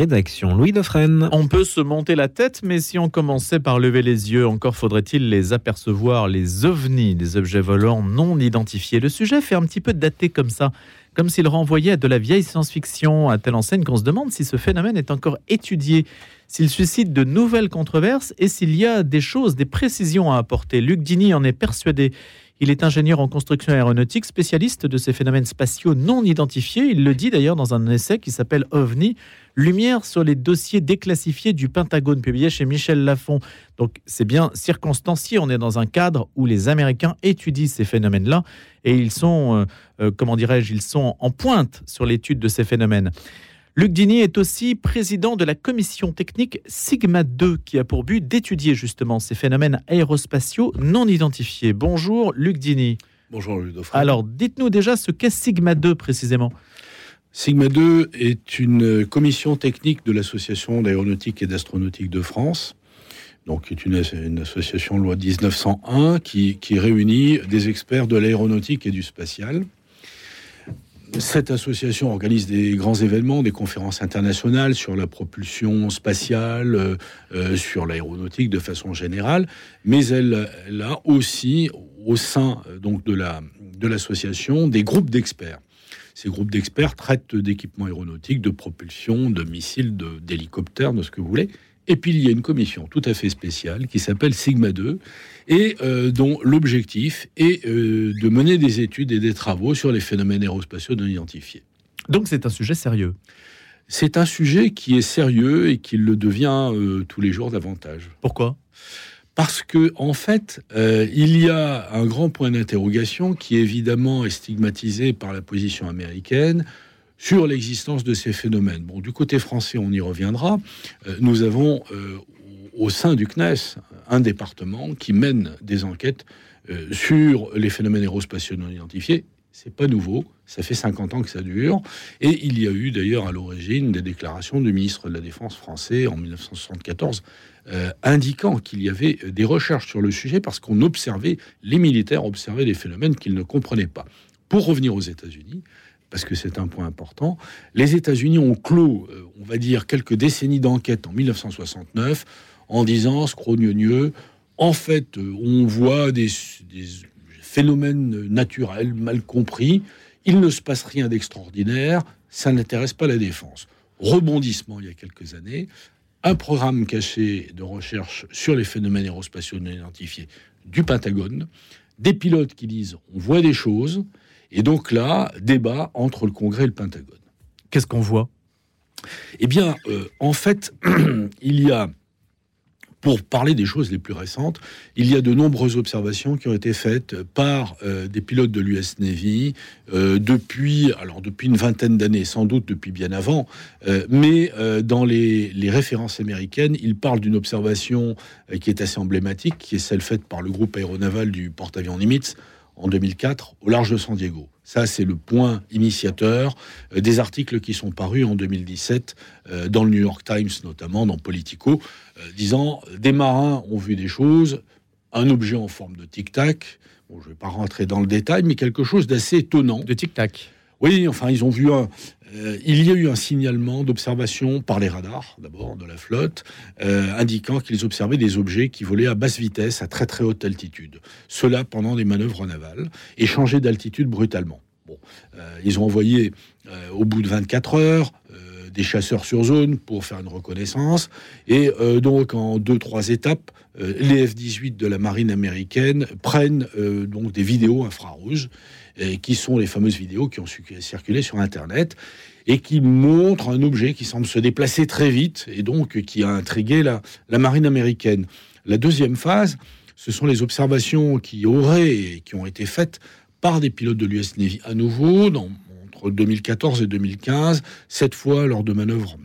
rédaction. Louis Dauphren. On peut se monter la tête, mais si on commençait par lever les yeux, encore faudrait-il les apercevoir, les ovnis, les objets volants non identifiés. Le sujet fait un petit peu daté comme ça, comme s'il renvoyait à de la vieille science-fiction, à telle enseigne qu'on se demande si ce phénomène est encore étudié, s'il suscite de nouvelles controverses et s'il y a des choses, des précisions à apporter. Luc Dini en est persuadé. Il est ingénieur en construction aéronautique, spécialiste de ces phénomènes spatiaux non identifiés. Il le dit d'ailleurs dans un essai qui s'appelle OVNI, Lumière sur les dossiers déclassifiés du Pentagone, publié chez Michel Lafon. Donc c'est bien circonstancié, on est dans un cadre où les Américains étudient ces phénomènes-là et ils sont, euh, euh, comment dirais-je, ils sont en pointe sur l'étude de ces phénomènes. Luc Dini est aussi président de la commission technique Sigma 2 qui a pour but d'étudier justement ces phénomènes aérospatiaux non identifiés. Bonjour Luc Dini. Bonjour Ludovic. Alors dites-nous déjà ce qu'est Sigma 2 précisément. Sigma 2 est une commission technique de l'Association d'aéronautique et d'astronautique de France. Donc, est une, une, association loi 1901 qui, qui réunit des experts de l'aéronautique et du spatial. Cette association organise des grands événements, des conférences internationales sur la propulsion spatiale, euh, euh, sur l'aéronautique de façon générale, mais elle, a aussi au sein euh, donc de la de l'association des groupes d'experts. Ces groupes d'experts traitent d'équipements aéronautiques, de propulsion, de missiles, d'hélicoptères, de ce que vous voulez. Et puis il y a une commission tout à fait spéciale qui s'appelle Sigma 2 et euh, dont l'objectif est euh, de mener des études et des travaux sur les phénomènes aérospatiaux non identifiés. Donc c'est un sujet sérieux. C'est un sujet qui est sérieux et qui le devient euh, tous les jours davantage. Pourquoi? Parce que en fait, euh, il y a un grand point d'interrogation qui évidemment est stigmatisé par la position américaine sur l'existence de ces phénomènes. Bon, du côté français, on y reviendra. Euh, nous avons euh, au sein du CNES un département qui mène des enquêtes euh, sur les phénomènes aérospatiaux non identifiés. C'est pas nouveau, ça fait 50 ans que ça dure. Et il y a eu d'ailleurs à l'origine des déclarations du ministre de la Défense français en 1974 euh, indiquant qu'il y avait des recherches sur le sujet parce qu'on observait, les militaires observaient des phénomènes qu'ils ne comprenaient pas. Pour revenir aux États-Unis, parce que c'est un point important, les États-Unis ont clos, euh, on va dire, quelques décennies d'enquête en 1969 en disant, scrogneux, en fait, euh, on voit des, des phénomènes naturels mal compris, il ne se passe rien d'extraordinaire, ça n'intéresse pas la défense. Rebondissement il y a quelques années, un programme caché de recherche sur les phénomènes aérospatiaux non identifiés du Pentagone, des pilotes qui disent on voit des choses, et donc là, débat entre le Congrès et le Pentagone. Qu'est-ce qu'on voit? Eh bien, euh, en fait, il y a pour parler des choses les plus récentes, il y a de nombreuses observations qui ont été faites par euh, des pilotes de l'US Navy euh, depuis, alors depuis une vingtaine d'années, sans doute depuis bien avant, mais dans les, les, références américaines, ils parlent d'une observation qui est assez emblématique, qui est celle faite par le groupe aéronaval du porte-avions Nimitz en 2004 au large de San Diego. Ça, c'est le point initiateur euh, des articles qui sont parus en 2017 euh, dans le New York Times, notamment dans Politico, euh, disant des marins ont vu des choses, un objet en forme de tic-tac. Bon, je ne vais pas rentrer dans le détail, mais quelque chose d'assez étonnant. De tic-tac. Oui, enfin, ils ont vu. Euh, il y a eu un signalement d'observation par les radars, d'abord, de la flotte, euh, indiquant qu'ils observaient des objets qui volaient à basse vitesse, à très très haute altitude. Cela pendant des manœuvres navales, et changer d'altitude brutalement. Bon, euh, ils ont envoyé, au bout de 24 heures, des chasseurs sur zone pour faire une reconnaissance. Et donc, en deux, trois étapes, les F-18 de la marine américaine prennent donc des vidéos infrarouges qui sont les fameuses vidéos qui ont circulé sur Internet et qui montrent un objet qui semble se déplacer très vite et donc qui a intrigué la, marine américaine. La deuxième phase, ce sont les observations qui auraient qui ont été faites par des pilotes de l'US Navy à nouveau entre 2014 et 2015, cette fois lors de manœuvres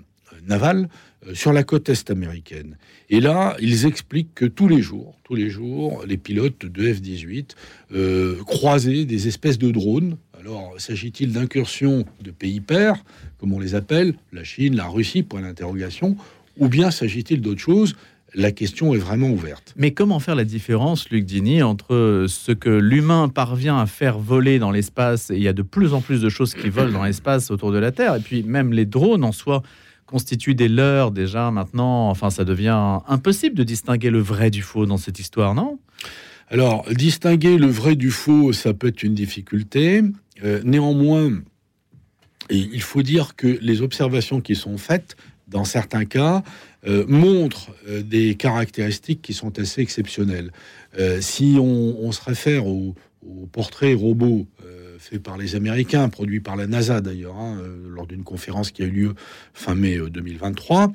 navales sur la côte est américaine. Et là, ils expliquent que tous les jours, tous les jours, les pilotes de F-18 euh, croisaient des espèces de drones. Alors, s'agit-il d'incursions de pays pairs, comme on les appelle, la Chine, la Russie, point d'interrogation, ou bien s'agit-il d'autre chose? La question est vraiment ouverte. Mais comment faire la différence, Luc Dini, entre ce que l'humain parvient à faire voler dans l'espace, et il y a de plus en plus de choses qui volent dans l'espace autour de la Terre, et puis même les drones en soi constituent des leurs déjà maintenant. Enfin, ça devient impossible de distinguer le vrai du faux dans cette histoire, non? Alors, distinguer le vrai du faux, ça peut être une difficulté. Euh, néanmoins, il faut dire que les observations qui sont faites, dans certains cas, euh, montrent euh, des caractéristiques qui sont assez exceptionnelles. si on, se réfère au, portrait robot fait par les Américains, produit par la NASA d'ailleurs, hein, lors d'une conférence qui a eu lieu fin mai 2023,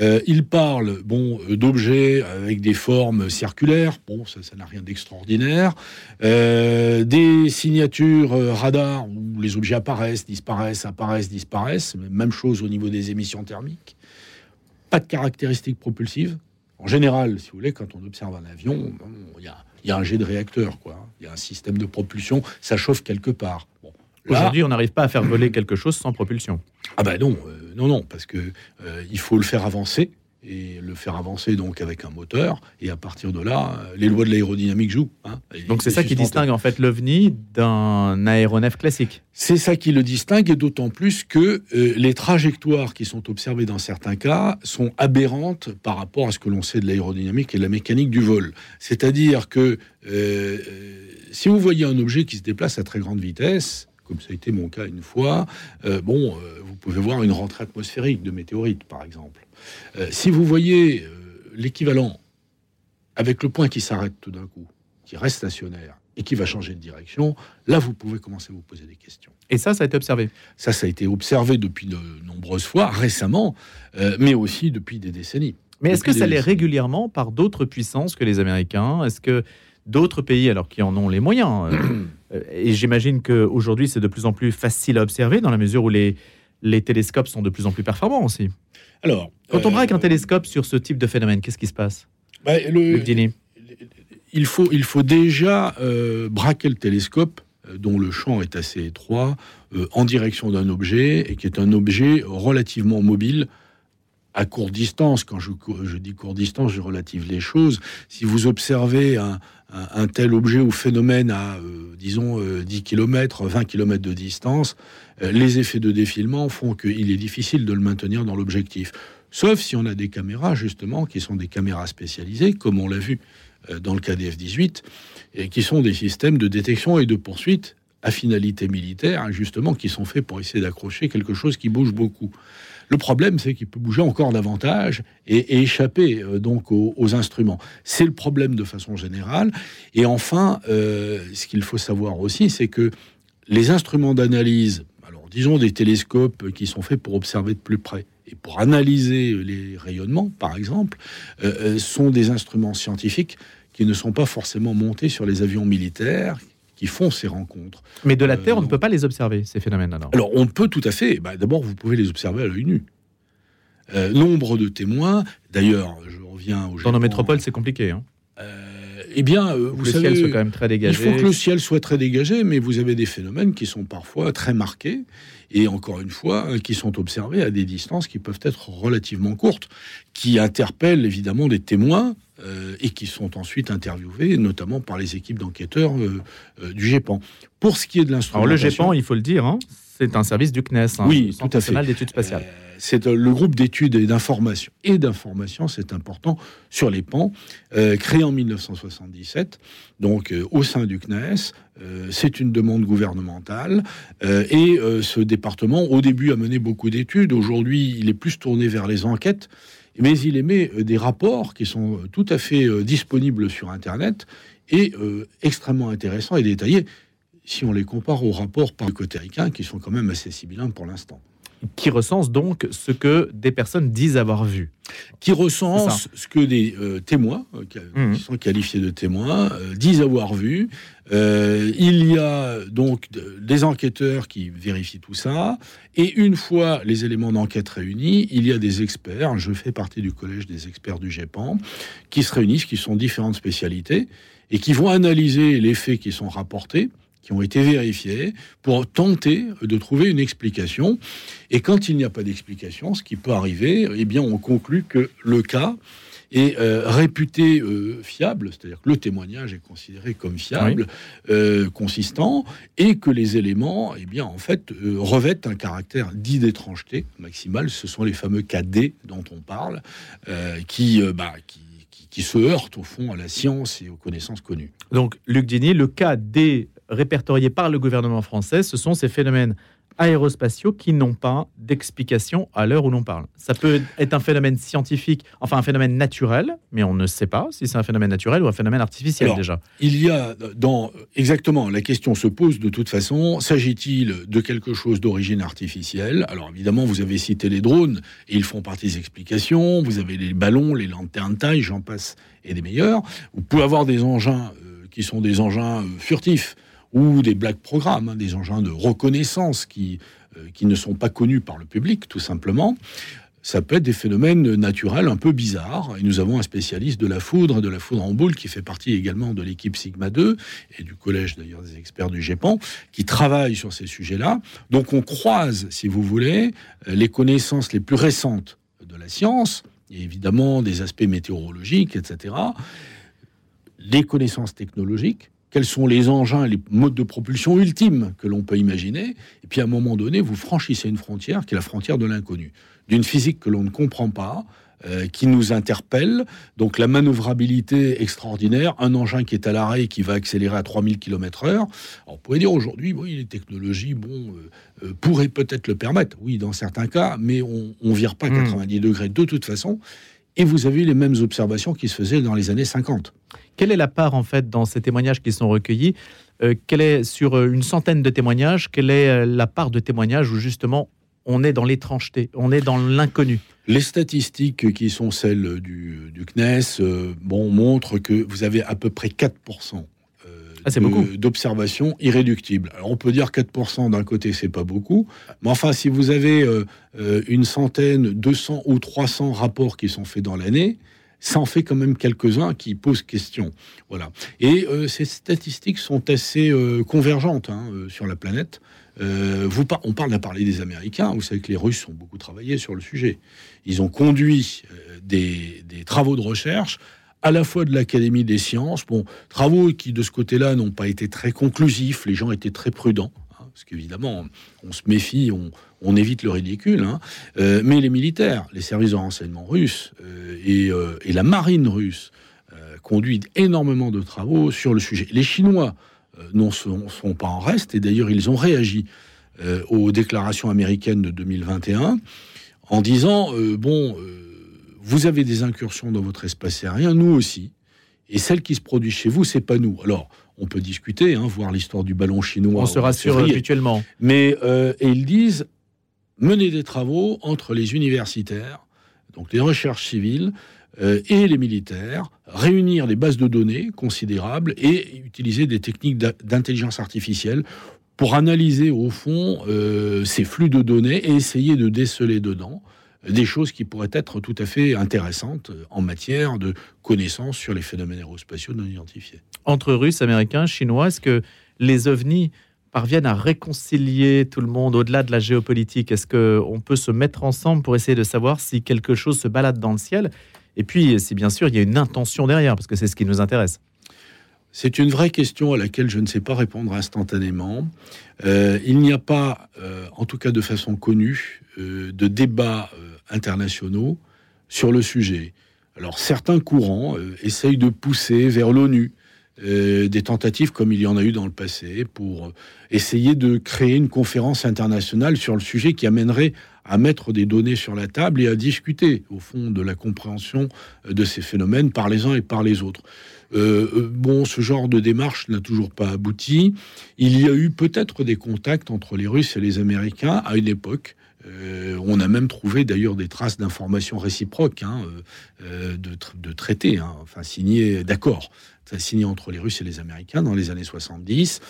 euh, il parle bon, euh, d'objets avec des formes circulaires, bon, ça n'a rien d'extraordinaire, euh, des signatures radar où les objets apparaissent, disparaissent, apparaissent, disparaissent, même chose au niveau des émissions thermiques. Pas de caractéristiques propulsives. En général, si vous voulez, quand on observe un avion, il y, a, un jet de réacteur, quoi. Il y a un système de propulsion, ça chauffe quelque part. Aujourd'hui, on n'arrive pas à faire voler quelque chose sans propulsion. Ah ben non, non, non, parce que euh, il faut le faire avancer et le faire avancer donc avec un moteur. Et à partir de là, euh, les lois de l'aérodynamique jouent. Hein. donc c'est ça qui distingue en fait l'OVNI d'un aéronef classique. C'est ça qui le distingue, et d'autant plus que euh, les trajectoires qui sont observées dans certains cas sont aberrantes par rapport à ce que l'on sait de l'aérodynamique et de la mécanique du vol. C'est-à-dire que si vous voyez un objet qui se déplace à très grande vitesse, comme ça a été mon cas une fois, bon, vous pouvez voir une rentrée atmosphérique de météorites, par exemple. Euh, si vous voyez euh, l'équivalent avec le point qui s'arrête tout d'un coup, qui reste stationnaire et qui va changer de direction, là, vous pouvez commencer à vous poser des questions. Et ça, ça a été observé Ça, ça a été observé depuis de nombreuses fois, récemment, euh, mais aussi depuis des décennies. Mais est-ce que ça l'est régulièrement par d'autres puissances que les Américains? Est-ce que d'autres pays, alors qui en ont les moyens, et j'imagine qu'aujourd'hui c'est de plus en plus facile à observer dans la mesure où les, les télescopes sont de plus en plus performants aussi. Alors, quand on braque un euh, télescope sur ce type de phénomène, qu'est-ce qui se passe? Bah, il, faut, il faut déjà euh, braquer le télescope, euh, dont le champ est assez étroit, en direction d'un objet, et qui est un objet relativement mobile à courte distance. Quand je, dis courte distance, je relative les choses. Si vous observez un, tel objet ou phénomène à, euh, disons, 10 km, 20 km de distance, euh, les effets de défilement font qu'il est difficile de le maintenir dans l'objectif. Sauf si on a des caméras, justement, qui sont des caméras spécialisées, comme on l'a vu euh, dans le des F-18, et qui sont des systèmes de détection et de poursuite à finalité militaire, justement, qui sont faits pour essayer d'accrocher quelque chose qui bouge beaucoup. Le problème, c'est qu'il peut bouger encore davantage et, échapper euh, donc aux, instruments. C'est le problème de façon générale. Et enfin, euh, ce qu'il faut savoir aussi, c'est que les instruments d'analyse, alors disons des télescopes qui sont faits pour observer de plus près et pour analyser les rayonnements, par exemple, euh, sont des instruments scientifiques qui ne sont pas forcément montés sur les avions militaires, qui font ces rencontres. Mais de la Terre, on ne peut pas les observer, ces phénomènes alors Alors, on peut tout à fait. Bah, d'abord, vous pouvez les observer à l'œil nu. Euh, nombre de témoins, d'ailleurs, je reviens au Dans nos métropoles, c'est compliqué. Hein. Euh, eh bien, euh, vous le savez, ciel soit quand même très dégagé. Il faut que le ciel soit très dégagé, mais vous avez des phénomènes qui sont parfois très marqués et encore une fois, qui sont observés à des distances qui peuvent être relativement courtes, qui interpellent évidemment des témoins euh, et qui sont ensuite interviewés, notamment par les équipes d'enquêteurs euh, euh, du GEPAN. Pour ce qui est de l'instrument. Alors le GEPAN, il faut le dire, hein, c'est un service du CNES, hein, oui, tout à fait. d'études spatiales. C'est le groupe d'études et d'information et d'information, c'est important, sur les PAN, créé en 1977, donc au sein du CNES. c'est une demande gouvernementale et ce département, au début, a mené beaucoup d'études. Aujourd'hui, il est plus tourné vers les enquêtes mais il émet euh, des rapports qui sont euh, tout à fait euh, disponibles sur Internet et extrêmement intéressants et détaillés si on les compare aux rapports par le qui sont quand même assez sibyllins pour l'instant qui recense donc ce que des personnes disent avoir vu. Qui recense ce que des euh, témoins, euh, mmh. qui sont qualifiés de témoins, euh, disent avoir vu. il y a donc des enquêteurs qui vérifient tout ça. Et une fois les éléments d'enquête réunis, il y a des experts, je fais partie du collège des experts du GEPAN, qui se réunissent, qui sont différentes spécialités, et qui vont analyser les faits qui sont rapportés qui ont été vérifiés pour tenter de trouver une explication. Et quand il n'y a pas d'explication, ce qui peut arriver, eh bien, on conclut que le cas est réputé fiable, c'est-à-dire que le témoignage est considéré comme fiable, consistant, et que les éléments, eh bien, en fait, revêtent un caractère dit d'étrangeté maximale. Ce sont les fameux cas D dont on parle, qui, bah, qui qui se heurtent au fond à la science et aux connaissances connues. Donc, Luc Dini, le cas des répertoriés par le gouvernement français, ce sont ces phénomènes aérospatiaux qui n'ont pas d'explication à l'heure où l'on parle. Ça peut être un phénomène scientifique, enfin un phénomène naturel, mais on ne sait pas si c'est un phénomène naturel ou un phénomène artificiel déjà. Il y a dans exactement la question se pose de toute façon, s'agit-il de quelque chose d'origine artificielle? Alors évidemment, vous avez cité les drones et ils font partie des explications, vous avez les ballons, les lanternes taille, j'en passe et des meilleurs. Vous pouvez avoir des engins euh, qui sont des engins euh, furtifs ou des black programmes, hein, des engins de reconnaissance qui, euh, qui ne sont pas connus par le public, tout simplement. Ça peut être des phénomènes naturels un peu bizarres. Et nous avons un spécialiste de la foudre, de la foudre en boule, qui fait partie également de l'équipe Sigma 2 et du collège d'ailleurs des experts du GEPAN, qui travaille sur ces sujets-là. Donc on croise, si vous voulez, les connaissances les plus récentes de la science, et évidemment des aspects météorologiques, etc., les connaissances technologiques, quels sont les engins, les modes de propulsion ultimes que l'on peut imaginer. Et puis à un moment donné, vous franchissez une frontière qui est la frontière de l'inconnu, d'une physique que l'on ne comprend pas, euh, qui nous interpelle. Donc la manœuvrabilité extraordinaire, un engin qui est à l'arrêt et qui va accélérer à 3000 km/h. Alors on pourrait dire aujourd'hui, oui, les technologies bon, euh, euh, pourraient peut-être le permettre, oui, dans certains cas, mais on ne vire pas 90 hmm. degrés de toute façon. Et vous avez les mêmes observations qui se faisaient dans les années 50. Quelle est la part, en fait, dans ces témoignages qui sont recueillis? Euh, quelle est, Sur euh, une centaine de témoignages, quelle est euh, la part de témoignages où, justement, on est dans l'étrangeté, on est dans l'inconnu? Les statistiques qui sont celles du, du CNES bon, montrent que vous avez à peu près 4% ah, d'observations irréductibles. Alors on peut dire 4% d'un côté, c'est pas beaucoup, mais enfin si vous avez euh, euh, une centaine, 200 ou 300 rapports qui sont faits dans l'année, ça en fait quand même quelques-uns qui posent question. Voilà. Et euh, ces statistiques sont assez convergentes hein, sur la planète. on parle, à parler des Américains. Vous savez que les Russes ont beaucoup travaillé sur le sujet. Ils ont conduit des travaux de recherche à la fois de l'Académie des sciences, bon, travaux qui de ce côté-là n'ont pas été très conclusifs, les gens étaient très prudents, hein, parce qu'évidemment, on, se méfie, on, évite le ridicule, hein. euh, mais les militaires, les services de renseignement russes euh, euh, et, la marine russe conduisent énormément de travaux sur le sujet. Les Chinois n'en sont, sont, pas en reste, et d'ailleurs ils ont réagi aux déclarations américaines de 2021 en disant, bon, vous avez des incursions dans votre espace aérien, nous aussi. Et celles qui se produisent chez vous, c'est pas nous. Alors, on peut discuter, hein, voir l'histoire du ballon chinois. On se rassure habituellement. Mais euh, et ils disent mener des travaux entre les universitaires, donc les recherches civiles euh, et les militaires, réunir des bases de données considérables et utiliser des techniques d'intelligence artificielle pour analyser au fond euh, ces flux de données et essayer de déceler dedans des choses qui pourraient être tout à fait intéressantes en matière de connaissances sur les phénomènes aérospatiaux non identifiés. Entre Russes, Américains, Chinois, est-ce que les ovnis parviennent à réconcilier tout le monde au-delà de la géopolitique? Est-ce qu'on peut se mettre ensemble pour essayer de savoir si quelque chose se balade dans le ciel? Et puis, si bien sûr, il y a une intention derrière, parce que c'est ce qui nous intéresse. C'est une vraie question à laquelle je ne sais pas répondre instantanément. Euh, il n'y a pas, euh, en tout cas de façon connue, euh, de débat internationaux sur le sujet. Alors certains courants essayent de pousser vers l'ONU des tentatives comme il y en a eu dans le passé pour essayer de créer une conférence internationale sur le sujet qui amènerait à mettre des données sur la table et à discuter au fond de la compréhension de ces phénomènes par les uns et par les autres. Bon, ce genre de démarche n'a toujours pas abouti. Il y a eu peut-être des contacts entre les Russes et les Américains à une époque. Euh, on a même trouvé d'ailleurs des traces d'informations réciproques, hein, euh, euh, de, traités, hein, enfin signés d'accords, signés entre les Russes et les Américains dans les années 70.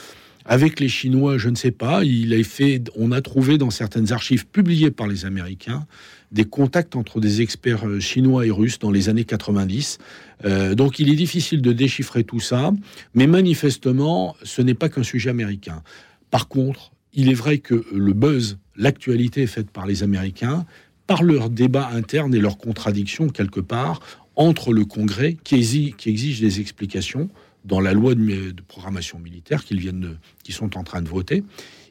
Avec les Chinois, je ne sais pas. Il a fait, on a trouvé dans certaines archives publiées par les Américains des contacts entre des experts chinois et russes dans les années 90. donc il est difficile de déchiffrer tout ça, mais manifestement, ce n'est pas qu'un sujet américain. Par contre, il est vrai que le buzz l'actualité faite par les Américains, par leurs débats internes et leurs contradictions quelque part, entre le Congrès, qui exige, des explications dans la loi de, programmation militaire qu'ils viennent, qui sont en train de voter,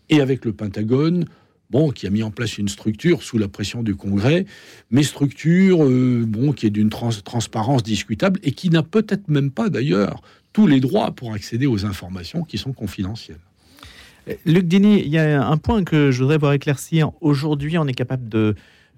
et avec le Pentagone, bon, qui a mis en place une structure sous la pression du Congrès, mais structure euh, bon, qui est d'une transparence discutable et qui n'a peut-être même pas d'ailleurs tous les droits pour accéder aux informations qui sont confidentielles. Luc Dini, il y a un point que je voudrais voir éclaircir. Aujourd'hui, on est capable de euh,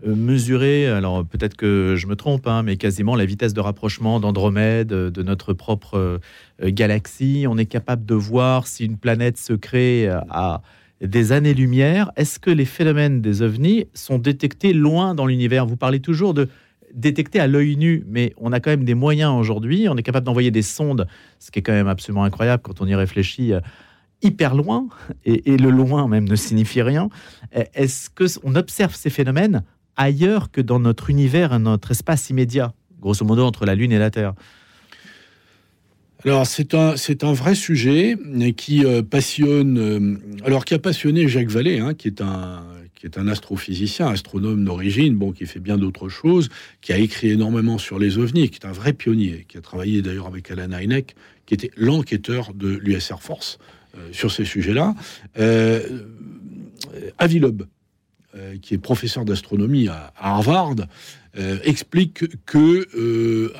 mesurer, alors peut-être que je me trompe, hein, mais quasiment la vitesse de rapprochement d'Andromède, de notre propre euh, galaxie. On est capable de voir si une planète se crée à des années-lumière. Est-ce que les phénomènes des ovnis sont détectés loin dans l'univers? Vous parlez toujours de détecter à l'œil nu, mais on a quand même des moyens aujourd'hui. On est capable d'envoyer des sondes, ce qui est quand même absolument incroyable quand on y réfléchit, euh, hyper loin, et, le loin même ne signifie rien. Est-ce que on observe ces phénomènes ailleurs que dans notre univers, notre espace immédiat, grosso modo entre la Lune et la Terre alors c'est un c'est un vrai sujet qui euh, passionne euh, alors qui a passionné Jacques Vallée hein, qui est un qui est un astrophysicien, astronome d'origine, bon, qui fait bien d'autres choses, qui a écrit énormément sur les ovnis, qui est un vrai pionnier, qui a travaillé d'ailleurs avec Alan Hynek, qui était l'enquêteur de l'US Air Force euh, sur ces sujets-là. Avi Loeb, qui est professeur d'astronomie à Harvard, euh, explique que euh,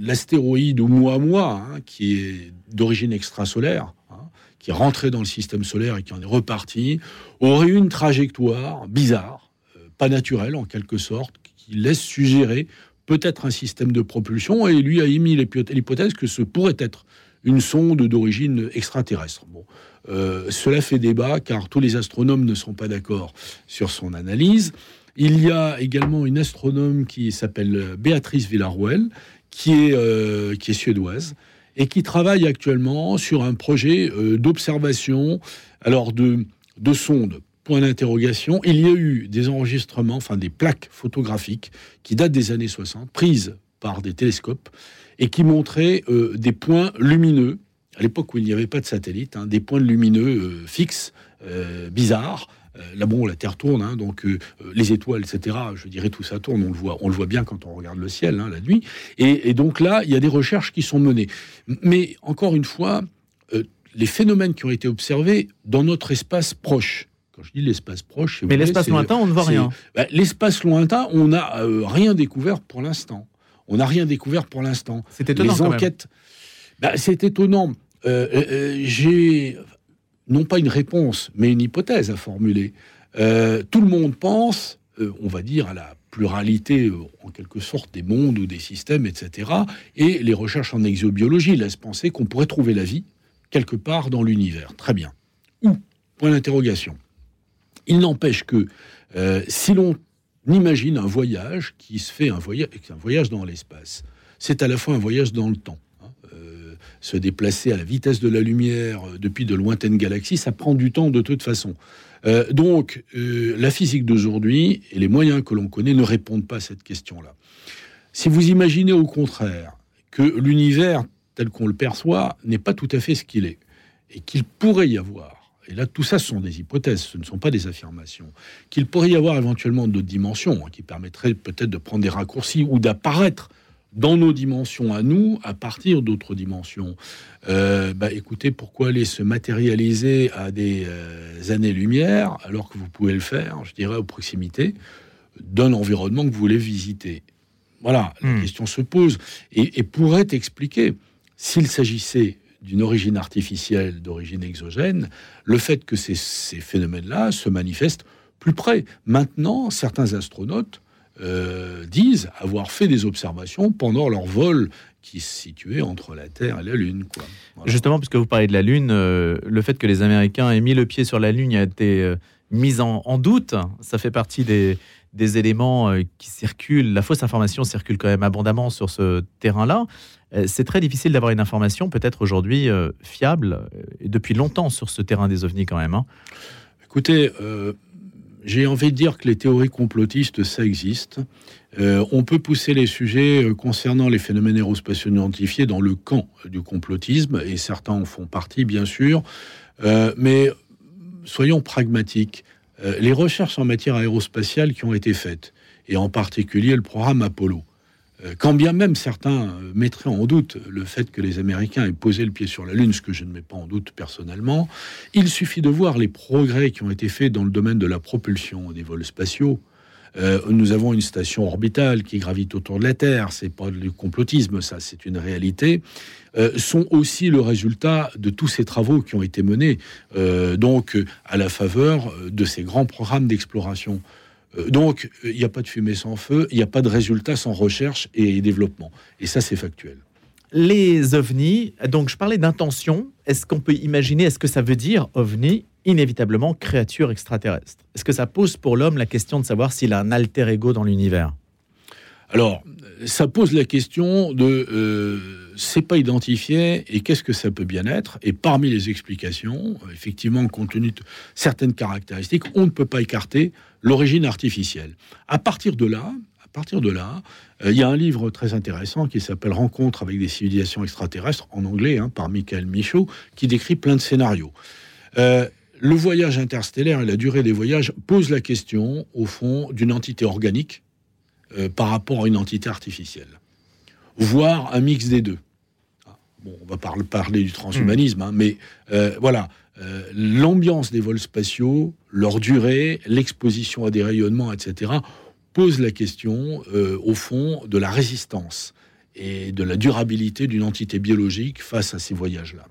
l'astéroïde Oumuamua, hein, qui est d'origine extrasolaire, hein, qui est rentré dans le système solaire et qui en est reparti, aurait une trajectoire bizarre, euh, pas naturelle en quelque sorte, qui laisse suggérer peut-être un système de propulsion, et lui a émis l'hypothèse que ce pourrait être une sonde d'origine extraterrestre. Bon, cela fait débat car tous les astronomes ne sont pas d'accord sur son analyse. Il y a également une astronome qui s'appelle Béatrice Villarroel, qui est, euh, qui est suédoise et qui travaille actuellement sur un projet euh, d'observation, alors de, de sondes. Point d'interrogation. Il y a eu des enregistrements, enfin des plaques photographiques qui datent des années 60, prises par des télescopes et qui montraient euh, des points lumineux à l'époque où il n'y avait pas de satellite, hein, des points lumineux fixes, bizarres, euh, là, bon, la Terre tourne, hein, donc euh, euh, les étoiles, etc. Je dirais tout ça tourne. On le voit, on le voit bien quand on regarde le ciel hein, la nuit. Et, donc là, il y a des recherches qui sont menées. Mais encore une fois, les phénomènes qui ont été observés dans notre espace proche. Quand je dis l'espace proche, mais l'espace lointain, on ne voit rien. Bah, l'espace lointain, on n'a rien découvert pour l'instant. On n'a rien découvert pour l'instant. C'est étonnant. Les enquêtes, bah, c'est étonnant. J'ai non pas une réponse, mais une hypothèse à formuler. Euh, tout le monde pense, euh, on va dire, à la pluralité, euh, en quelque sorte, des mondes ou des systèmes, etc. Et les recherches en exobiologie laissent penser qu'on pourrait trouver la vie quelque part dans l'univers. Très bien. Où? Point d'interrogation. Il n'empêche que si l'on imagine un voyage qui se fait un voyage, dans l'espace, c'est à la fois un voyage dans le temps se déplacer à la vitesse de la lumière euh, depuis de lointaines galaxies, ça prend du temps de toute façon. Euh, donc, euh, la physique d'aujourd'hui et les moyens que l'on connaît ne répondent pas à cette question-là. Si vous imaginez au contraire que l'univers tel qu'on le perçoit n'est pas tout à fait ce qu'il est, et qu'il pourrait y avoir, et là tout ça ce sont des hypothèses, ce ne sont pas des affirmations, qu'il pourrait y avoir éventuellement d'autres dimensions hein, qui permettraient peut-être de prendre des raccourcis ou d'apparaître dans nos dimensions à nous à partir d'autres dimensions. Euh, bah, écoutez, pourquoi aller se matérialiser à des euh, années-lumière alors que vous pouvez le faire, je dirais, aux proximités d'un environnement que vous voulez visiter? Voilà, la hmm. question se pose et, pourrait expliquer, s'il s'agissait d'une origine artificielle, d'origine exogène, le fait que ces, phénomènes-là se manifestent plus près. Maintenant, certains astronautes euh, disent avoir fait des observations pendant leur vol qui se situait entre la Terre et la Lune. Justement, puisque vous parlez de la Lune, euh, le fait que les Américains aient mis le pied sur la Lune a été euh, mis en, doute. Ça fait partie des éléments qui circulent. La fausse information circule quand même abondamment sur ce terrain-là. C'est très difficile d'avoir une information, peut-être aujourd'hui, fiable, et depuis longtemps sur ce terrain des ovnis quand même. Hein. Écoutez, j'ai envie de dire que les théories complotistes, ça existe. Euh, on peut pousser les sujets euh, concernant les phénomènes aérospatiaux identifiés dans le camp du complotisme, et certains en font partie, bien sûr. Euh, mais soyons pragmatiques. les recherches en matière aérospatiale qui ont été faites, et en particulier le programme Apollo, euh, quand bien même certains mettraient en doute le fait que les Américains aient posé le pied sur la Lune, ce que je ne mets pas en doute personnellement, il suffit de voir les progrès qui ont été faits dans le domaine de la propulsion des vols spatiaux. Euh, nous avons une station orbitale qui gravite autour de la Terre, c'est pas du complotisme, ça, c'est une réalité. Euh, sont aussi le résultat de tous ces travaux qui ont été menés, donc à la faveur de ces grands programmes d'exploration. Euh, donc, il n'y a pas de fumée sans feu, il n'y a pas de résultat sans recherche et développement. Et ça, c'est factuel. Les ovnis, donc je parlais d'intention. Est-ce qu'on peut imaginer, est-ce que ça veut dire ovni inévitablement créature extraterrestre? Est-ce que ça pose pour l'homme la question de savoir s'il a un alter ego dans l'univers? Alors, ça pose la question de euh, c'est pas identifié et qu'est-ce que ça peut bien être Et parmi les explications, effectivement, compte tenu de certaines caractéristiques, on ne peut pas écarter l'origine artificielle. À partir de là, euh, il y a un livre très intéressant qui s'appelle Rencontre avec des civilisations extraterrestres en anglais hein, par Michael Michaud qui décrit plein de scénarios. Euh, le voyage interstellaire et la durée des voyages posent la question, au fond, d'une entité organique euh, par rapport à une entité artificielle, voire un mix des deux. Ah, bon, on va parler du transhumanisme, hein, mais euh, voilà, euh, l'ambiance des vols spatiaux, leur durée, l'exposition à des rayonnements, etc., pose la question, au fond, de la résistance et de la durabilité d'une entité biologique face à ces voyages-là.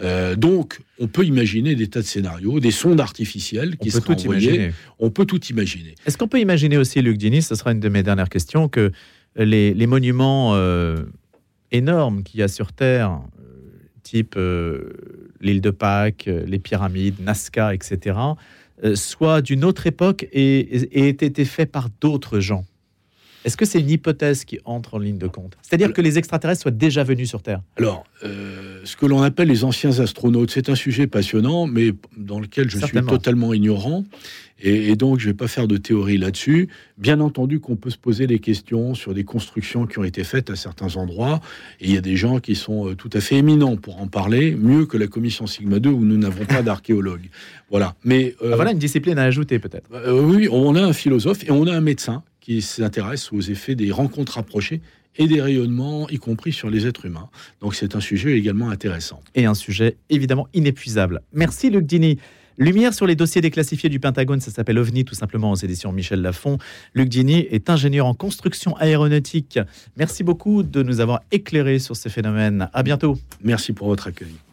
Euh, donc, on peut imaginer des tas de scénarios, des sondes artificielles qui seraient envoyées. On peut tout imaginer. Est-ce qu'on peut imaginer aussi, Luc Dini, ce sera une de mes dernières questions, que les, monuments euh, énormes qu'il y a sur Terre, euh, type l'île de Pâques, les pyramides, Nazca, etc., soient d'une autre époque et aient été faits par d'autres gens? Est-ce que c'est une hypothèse qui entre en ligne de compte? C'est-à-dire que les extraterrestres soient déjà venus sur Terre? Alors, euh, ce que l'on appelle les anciens astronautes, c'est un sujet passionnant, mais dans lequel je suis totalement ignorant. Et, donc, je ne vais pas faire de théorie là-dessus. Bien entendu qu'on peut se poser des questions sur des constructions qui ont été faites à certains endroits. Et il y a des gens qui sont euh, tout à fait éminents pour en parler, mieux que la commission Sigma 2 où nous n'avons pas d'archéologue. Voilà. Mais, euh, ah, voilà une discipline à ajouter peut-être. oui, on a un philosophe et on a un médecin qui s'intéresse aux effets des rencontres rapprochées et des rayonnements, y compris sur les êtres humains. Donc c'est un sujet également intéressant. Et un sujet évidemment inépuisable. Merci Luc Dini. Lumière sur les dossiers déclassifiés du Pentagone, ça s'appelle OVNI tout simplement aux éditions Michel Lafon. Luc Dini est ingénieur en construction aéronautique. Merci beaucoup de nous avoir éclairé sur ces phénomènes. À bientôt. Merci pour votre accueil.